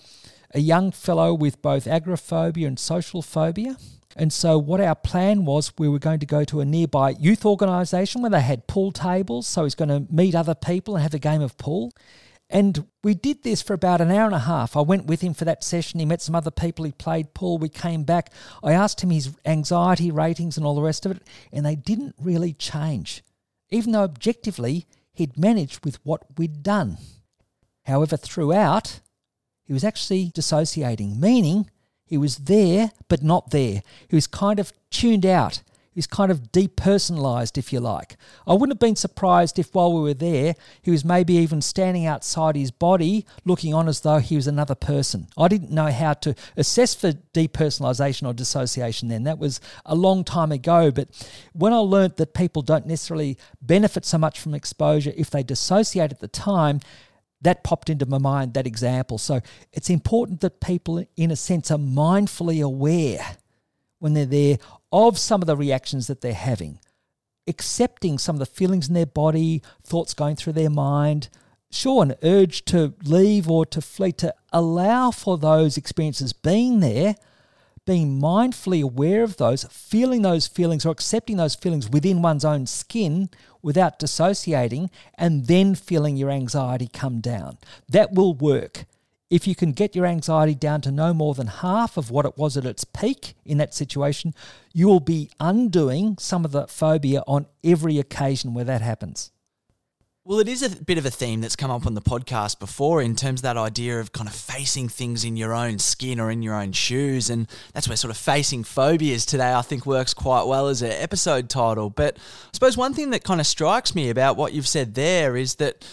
a young fellow with both agoraphobia and social phobia. And so, what our plan was, we were going to go to a nearby youth organisation where they had pool tables. So, he's going to meet other people and have a game of pool. And we did this for about an hour and a half. I went with him for that session. He met some other people. He played pool. We came back. I asked him his anxiety ratings and all the rest of it, and they didn't really change even though objectively he'd managed with what we'd done. However, throughout, he was actually dissociating, meaning he was there but not there. He was kind of tuned out. Is kind of depersonalized, if you like. I wouldn't have been surprised if while we were there, he was maybe even standing outside his body, looking on as though he was another person. I didn't know how to assess for depersonalization or dissociation then. That was a long time ago. But when I learnt that people don't necessarily benefit so much from exposure if they dissociate at the time, that popped into my mind, that example. So it's important that people, in a sense, are mindfully aware when they're there of some of the reactions that they're having, accepting some of the feelings in their body, thoughts going through their mind. Sure, an urge to leave or to flee, to allow for those experiences being there, being mindfully aware of those, feeling those feelings or accepting those feelings within one's own skin without dissociating, and then feeling your anxiety come down. That will work. If you can get your anxiety down to no more than half of what it was at its peak in that situation, you will be undoing some of the phobia on every occasion where that happens. Well, it is a bit of a theme that's come up on the podcast before in terms of that idea of kind of facing things in your own skin or in your own shoes. And that's where sort of facing phobias today, I think, works quite well as an episode title. But I suppose one thing that kind of strikes me about what you've said there is that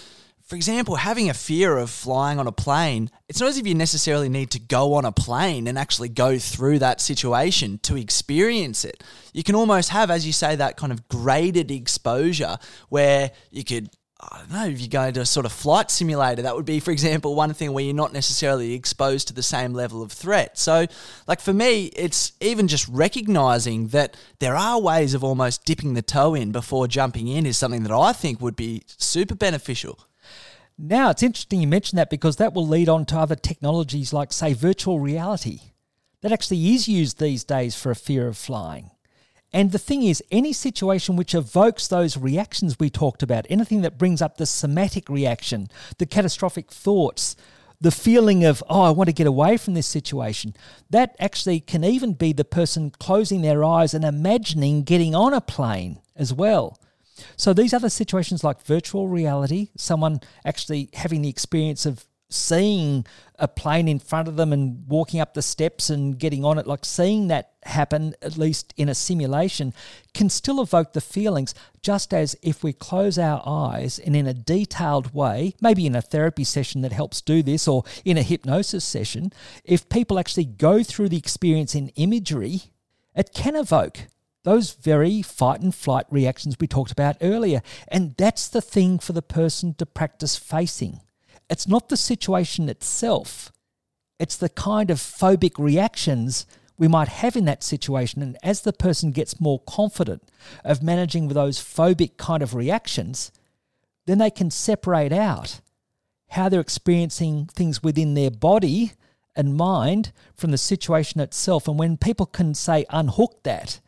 for example, having a fear of flying on a plane, it's not as if you necessarily need to go on a plane and actually go through that situation to experience it. You can almost have, as you say, that kind of graded exposure where you could I don't know, if you go to a sort of flight simulator, that would be, for example, one thing where you're not necessarily exposed to the same level of threat. So, like for me, it's even just recognizing that there are ways of almost dipping the toe in before jumping in is something that I think would be super beneficial. Now, it's interesting you mention that because that will lead on to other technologies like, say, virtual reality. That actually is used these days for a fear of flying. And the thing is, any situation which evokes those reactions we talked about, anything that brings up the somatic reaction, the catastrophic thoughts, the feeling of, oh, I want to get away from this situation, that actually can even be the person closing their eyes and imagining getting on a plane as well. So these other situations like virtual reality, someone actually having the experience of seeing a plane in front of them and walking up the steps and getting on it, like seeing that happen, at least in a simulation, can still evoke the feelings, just as if we close our eyes and in a detailed way, maybe in a therapy session that helps do this or in a hypnosis session, if people actually go through the experience in imagery, it can evoke those very fight and flight reactions we talked about earlier. And that's the thing for the person to practice facing. It's not the situation itself, it's the kind of phobic reactions we might have in that situation. And as the person gets more confident of managing those phobic kind of reactions, then they can separate out how they're experiencing things within their body and mind from the situation itself. And when people can say, unhook that,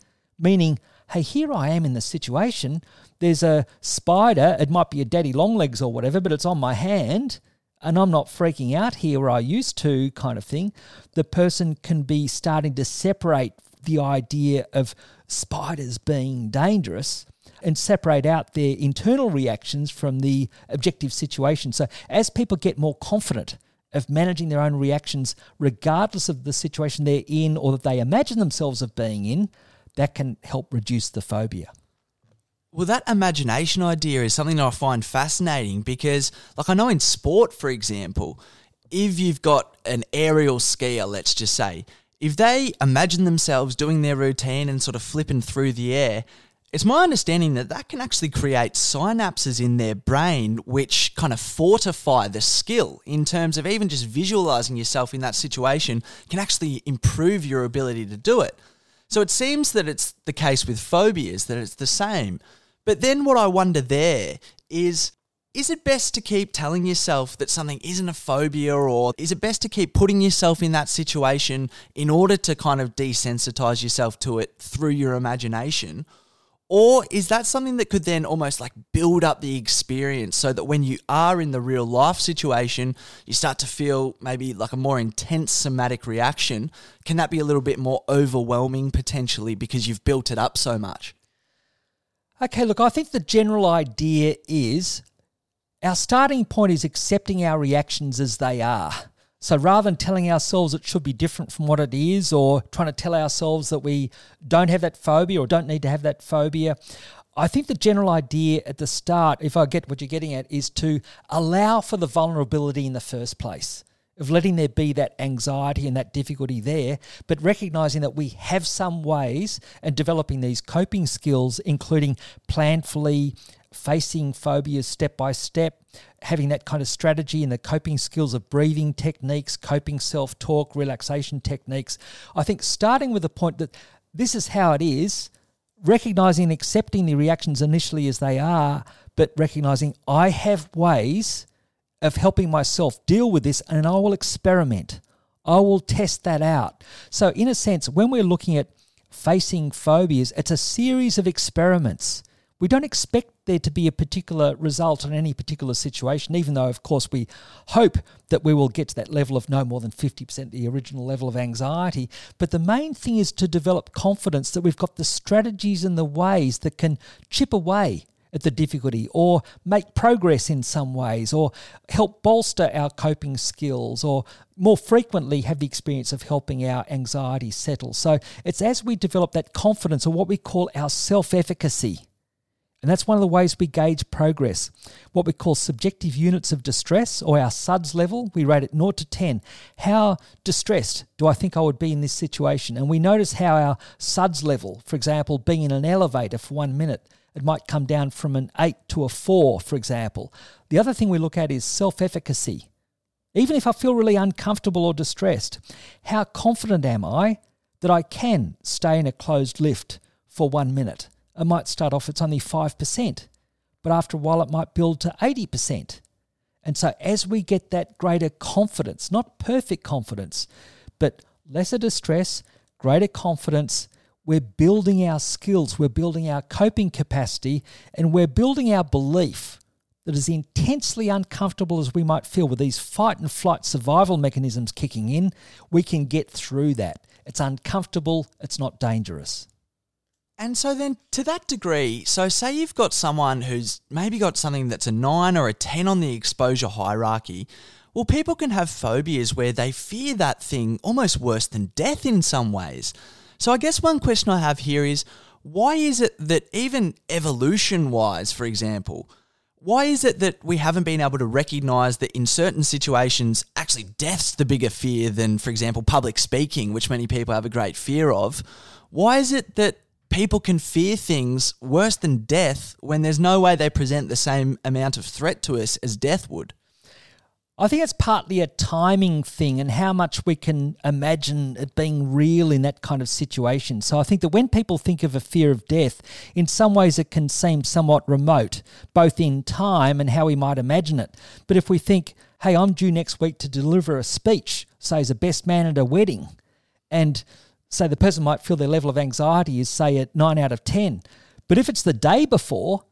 meaning, hey, here I am in the situation. There's a spider, it might be a daddy longlegs or whatever, but it's on my hand, and I'm not freaking out here where I used to, kind of thing. The person can be starting to separate the idea of spiders being dangerous and separate out their internal reactions from the objective situation. So, as people get more confident of managing their own reactions, regardless of the situation they're in or that they imagine themselves of being in, that can help reduce the phobia. Well, that imagination idea is something that I find fascinating because, like, I know in sport, for example, if you've got an aerial skier, let's just say, if they imagine themselves doing their routine and sort of flipping through the air, it's my understanding that that can actually create synapses in their brain which kind of fortify the skill in terms of even just visualizing yourself in that situation can actually improve your ability to do it. So it seems that it's the case with phobias, that it's the same. But then what I wonder there is is it best to keep telling yourself that something isn't a phobia, or is it best to keep putting yourself in that situation in order to kind of desensitize yourself to it through your imagination? Or is that something that could then almost like build up the experience so that when you are in the real life situation, you start to feel maybe like a more intense somatic reaction? Can that be a little bit more overwhelming potentially because you've built it up so much? Okay, look, I think the general idea is our starting point is accepting our reactions as they are. So rather than telling ourselves it should be different from what it is, or trying to tell ourselves that we don't have that phobia or don't need to have that phobia, I think the general idea at the start, if I get what you're getting at, is to allow for the vulnerability in the first place of letting there be that anxiety and that difficulty there, but recognizing that we have some ways and developing these coping skills, including planfully facing phobias step by step, having that kind of strategy and the coping skills of breathing techniques, coping self talk, relaxation techniques. I think starting with the point that this is how it is, recognizing and accepting the reactions initially as they are, but recognizing I have ways of helping myself deal with this and I will experiment. I will test that out. So, in a sense, when we're looking at facing phobias, it's a series of experiments. We don't expect there to be a particular result in any particular situation, even though, of course, we hope that we will get to that level of no more than 50% the original level of anxiety. But the main thing is to develop confidence that we've got the strategies and the ways that can chip away at the difficulty or make progress in some ways or help bolster our coping skills or more frequently have the experience of helping our anxiety settle. So it's as we develop that confidence or what we call our self efficacy. And that's one of the ways we gauge progress. What we call subjective units of distress, or our SUDS level, we rate it 0 to 10. How distressed do I think I would be in this situation? And we notice how our SUDS level, for example, being in an elevator for one minute, it might come down from an 8 to a 4, for example. The other thing we look at is self efficacy. Even if I feel really uncomfortable or distressed, how confident am I that I can stay in a closed lift for one minute? It might start off, it's only 5%, but after a while, it might build to 80%. And so, as we get that greater confidence, not perfect confidence, but lesser distress, greater confidence, we're building our skills, we're building our coping capacity, and we're building our belief that as intensely uncomfortable as we might feel with these fight and flight survival mechanisms kicking in, we can get through that. It's uncomfortable, it's not dangerous. And so then to that degree, so say you've got someone who's maybe got something that's a 9 or a 10 on the exposure hierarchy, well people can have phobias where they fear that thing almost worse than death in some ways. So I guess one question I have here is why is it that even evolution wise, for example, why is it that we haven't been able to recognize that in certain situations, actually death's the bigger fear than, for example, public speaking, which many people have a great fear of? Why is it that people can fear things worse than death when there's no way they present the same amount of threat to us as death would? I think it's partly a timing thing and how much we can imagine it being real in that kind of situation. So I think that when people think of a fear of death, in some ways it can seem somewhat remote, both in time and how we might imagine it. But if we think, hey, I'm due next week to deliver a speech, say as a best man at a wedding, and say the person might feel their level of anxiety is, say, at nine out of 10. But if it's the day before,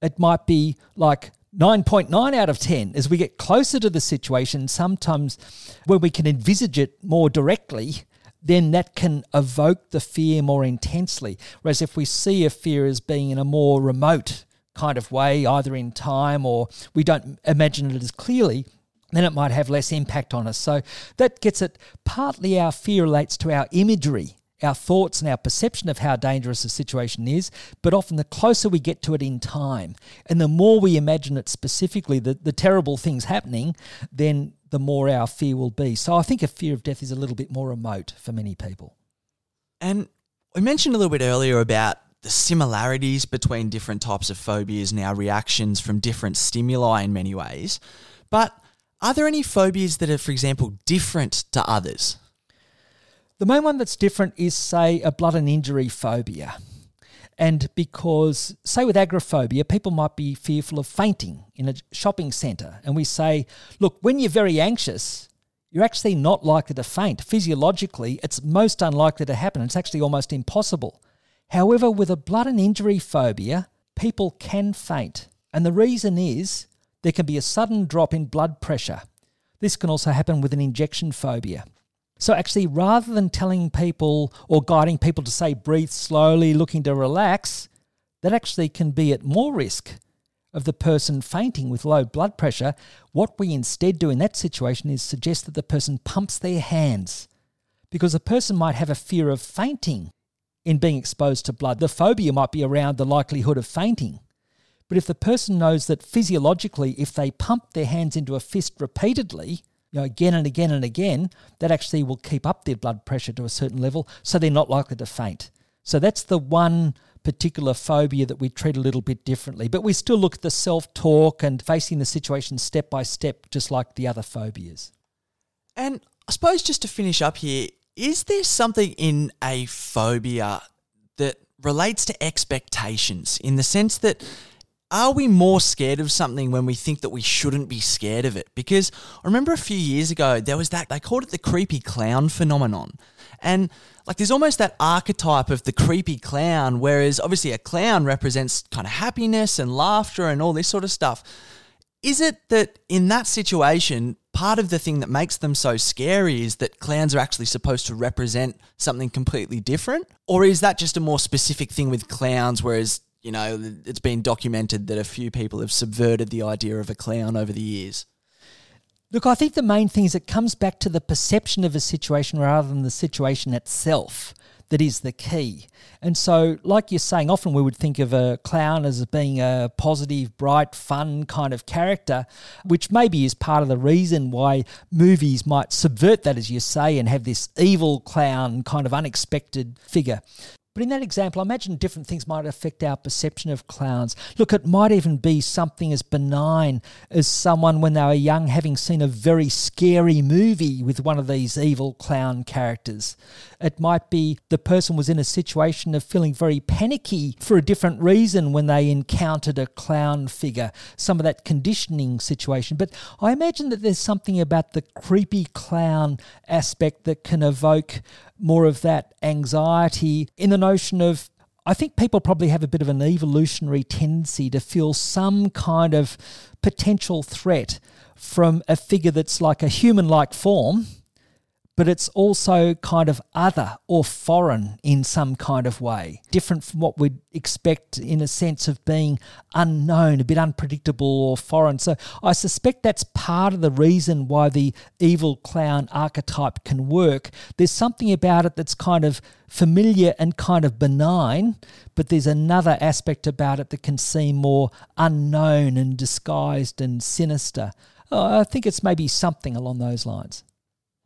it might be like 9.9 out of 10 as we get closer to the situation sometimes when we can envisage it more directly then that can evoke the fear more intensely whereas if we see a fear as being in a more remote kind of way either in time or we don't imagine it as clearly then it might have less impact on us so that gets it partly our fear relates to our imagery our thoughts and our perception of how dangerous a situation is, but often the closer we get to it in time and the more we imagine it specifically, the, the terrible things happening, then the more our fear will be. So I think a fear of death is a little bit more remote for many people. And we mentioned a little bit earlier about the similarities between different types of phobias and our reactions from different stimuli in many ways. But are there any phobias that are, for example, different to others? The main one that's different is, say, a blood and injury phobia. And because, say, with agoraphobia, people might be fearful of fainting in a shopping centre. And we say, look, when you're very anxious, you're actually not likely to faint. Physiologically, it's most unlikely to happen. It's actually almost impossible. However, with a blood and injury phobia, people can faint. And the reason is there can be a sudden drop in blood pressure. This can also happen with an injection phobia. So, actually, rather than telling people or guiding people to say breathe slowly, looking to relax, that actually can be at more risk of the person fainting with low blood pressure, what we instead do in that situation is suggest that the person pumps their hands because a person might have a fear of fainting in being exposed to blood. The phobia might be around the likelihood of fainting. But if the person knows that physiologically, if they pump their hands into a fist repeatedly, you know, again and again and again, that actually will keep up their blood pressure to a certain level, so they're not likely to faint. So that's the one particular phobia that we treat a little bit differently. But we still look at the self talk and facing the situation step by step, just like the other phobias. And I suppose just to finish up here, is there something in a phobia that relates to expectations in the sense that are we more scared of something when we think that we shouldn't be scared of it? Because I remember a few years ago, there was that, they called it the creepy clown phenomenon. And like there's almost that archetype of the creepy clown, whereas obviously a clown represents kind of happiness and laughter and all this sort of stuff. Is it that in that situation, part of the thing that makes them so scary is that clowns are actually supposed to represent something completely different? Or is that just a more specific thing with clowns, whereas you know, it's been documented that a few people have subverted the idea of a clown over the years. Look, I think the main thing is it comes back to the perception of a situation rather than the situation itself that is the key. And so, like you're saying, often we would think of a clown as being a positive, bright, fun kind of character, which maybe is part of the reason why movies might subvert that, as you say, and have this evil clown kind of unexpected figure. But in that example, I imagine different things might affect our perception of clowns. Look, it might even be something as benign as someone when they were young having seen a very scary movie with one of these evil clown characters. It might be the person was in a situation of feeling very panicky for a different reason when they encountered a clown figure, some of that conditioning situation. But I imagine that there's something about the creepy clown aspect that can evoke more of that anxiety in the notion of I think people probably have a bit of an evolutionary tendency to feel some kind of potential threat from a figure that's like a human like form but it's also kind of other or foreign in some kind of way, different from what we'd expect in a sense of being unknown, a bit unpredictable or foreign. So I suspect that's part of the reason why the evil clown archetype can work. There's something about it that's kind of familiar and kind of benign, but there's another aspect about it that can seem more unknown and disguised and sinister. Uh, I think it's maybe something along those lines.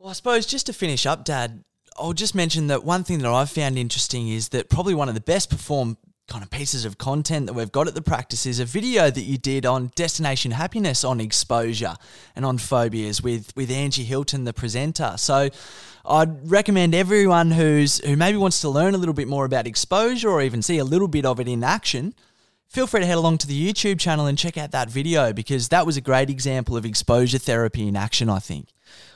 Well, I suppose just to finish up, Dad, I'll just mention that one thing that I've found interesting is that probably one of the best performed kind of pieces of content that we've got at the practice is a video that you did on destination happiness on exposure and on phobias with with Angie Hilton the presenter. So I'd recommend everyone who's who maybe wants to learn a little bit more about exposure or even see a little bit of it in action feel free to head along to the YouTube channel and check out that video because that was a great example of exposure therapy in action, I think.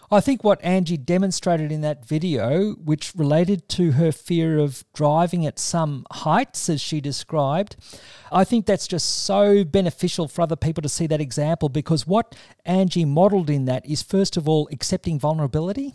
I think what Angie demonstrated in that video, which related to her fear of driving at some heights, as she described, I think that's just so beneficial for other people to see that example because what Angie modeled in that is, first of all, accepting vulnerability.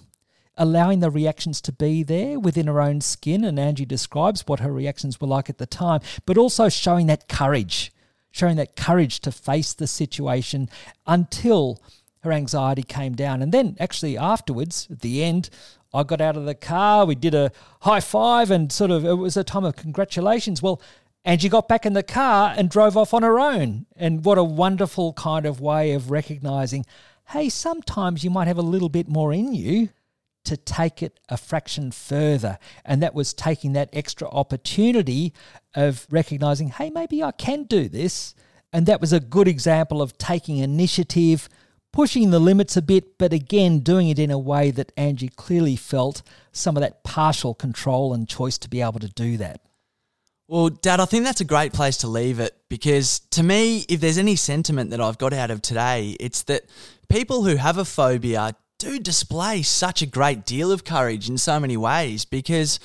Allowing the reactions to be there within her own skin, and Angie describes what her reactions were like at the time, but also showing that courage, showing that courage to face the situation until her anxiety came down. And then, actually, afterwards, at the end, I got out of the car, we did a high five, and sort of it was a time of congratulations. Well, and she got back in the car and drove off on her own. And what a wonderful kind of way of recognizing hey, sometimes you might have a little bit more in you to take it a fraction further. And that was taking that extra opportunity of recognizing, hey, maybe I can do this. And that was a good example of taking initiative pushing the limits a bit, but again, doing it in a way that Angie clearly felt some of that partial control and choice to be able to do that. Well, Dad, I think that's a great place to leave it because to me, if there's any sentiment that I've got out of today, it's that people who have a phobia do display such a great deal of courage in so many ways because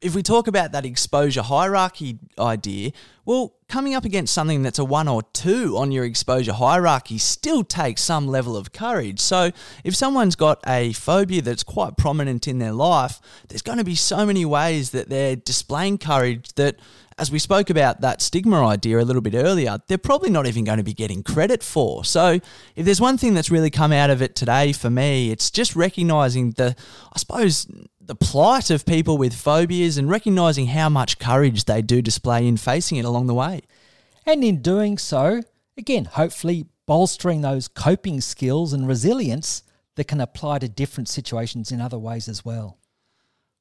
if we talk about that exposure hierarchy idea, well, coming up against something that's a one or two on your exposure hierarchy still takes some level of courage. So, if someone's got a phobia that's quite prominent in their life, there's going to be so many ways that they're displaying courage that as we spoke about that stigma idea a little bit earlier, they're probably not even going to be getting credit for. So, if there's one thing that's really come out of it today for me, it's just recognizing the, I suppose, the plight of people with phobias and recognizing how much courage they do display in facing it along the way. And in doing so, again, hopefully bolstering those coping skills and resilience that can apply to different situations in other ways as well.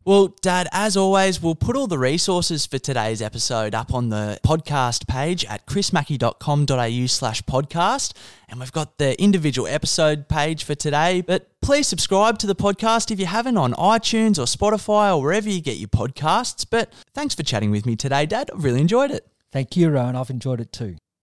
Well, Dad, as always, we'll put all the resources for today's episode up on the podcast page at chrismackey.com.au slash podcast. And we've got the individual episode page for today. But please subscribe to the podcast if you haven't on iTunes or Spotify or wherever you get your podcasts. But thanks for chatting with me today, Dad. I've really enjoyed it. Thank you, Rowan. I've enjoyed it too.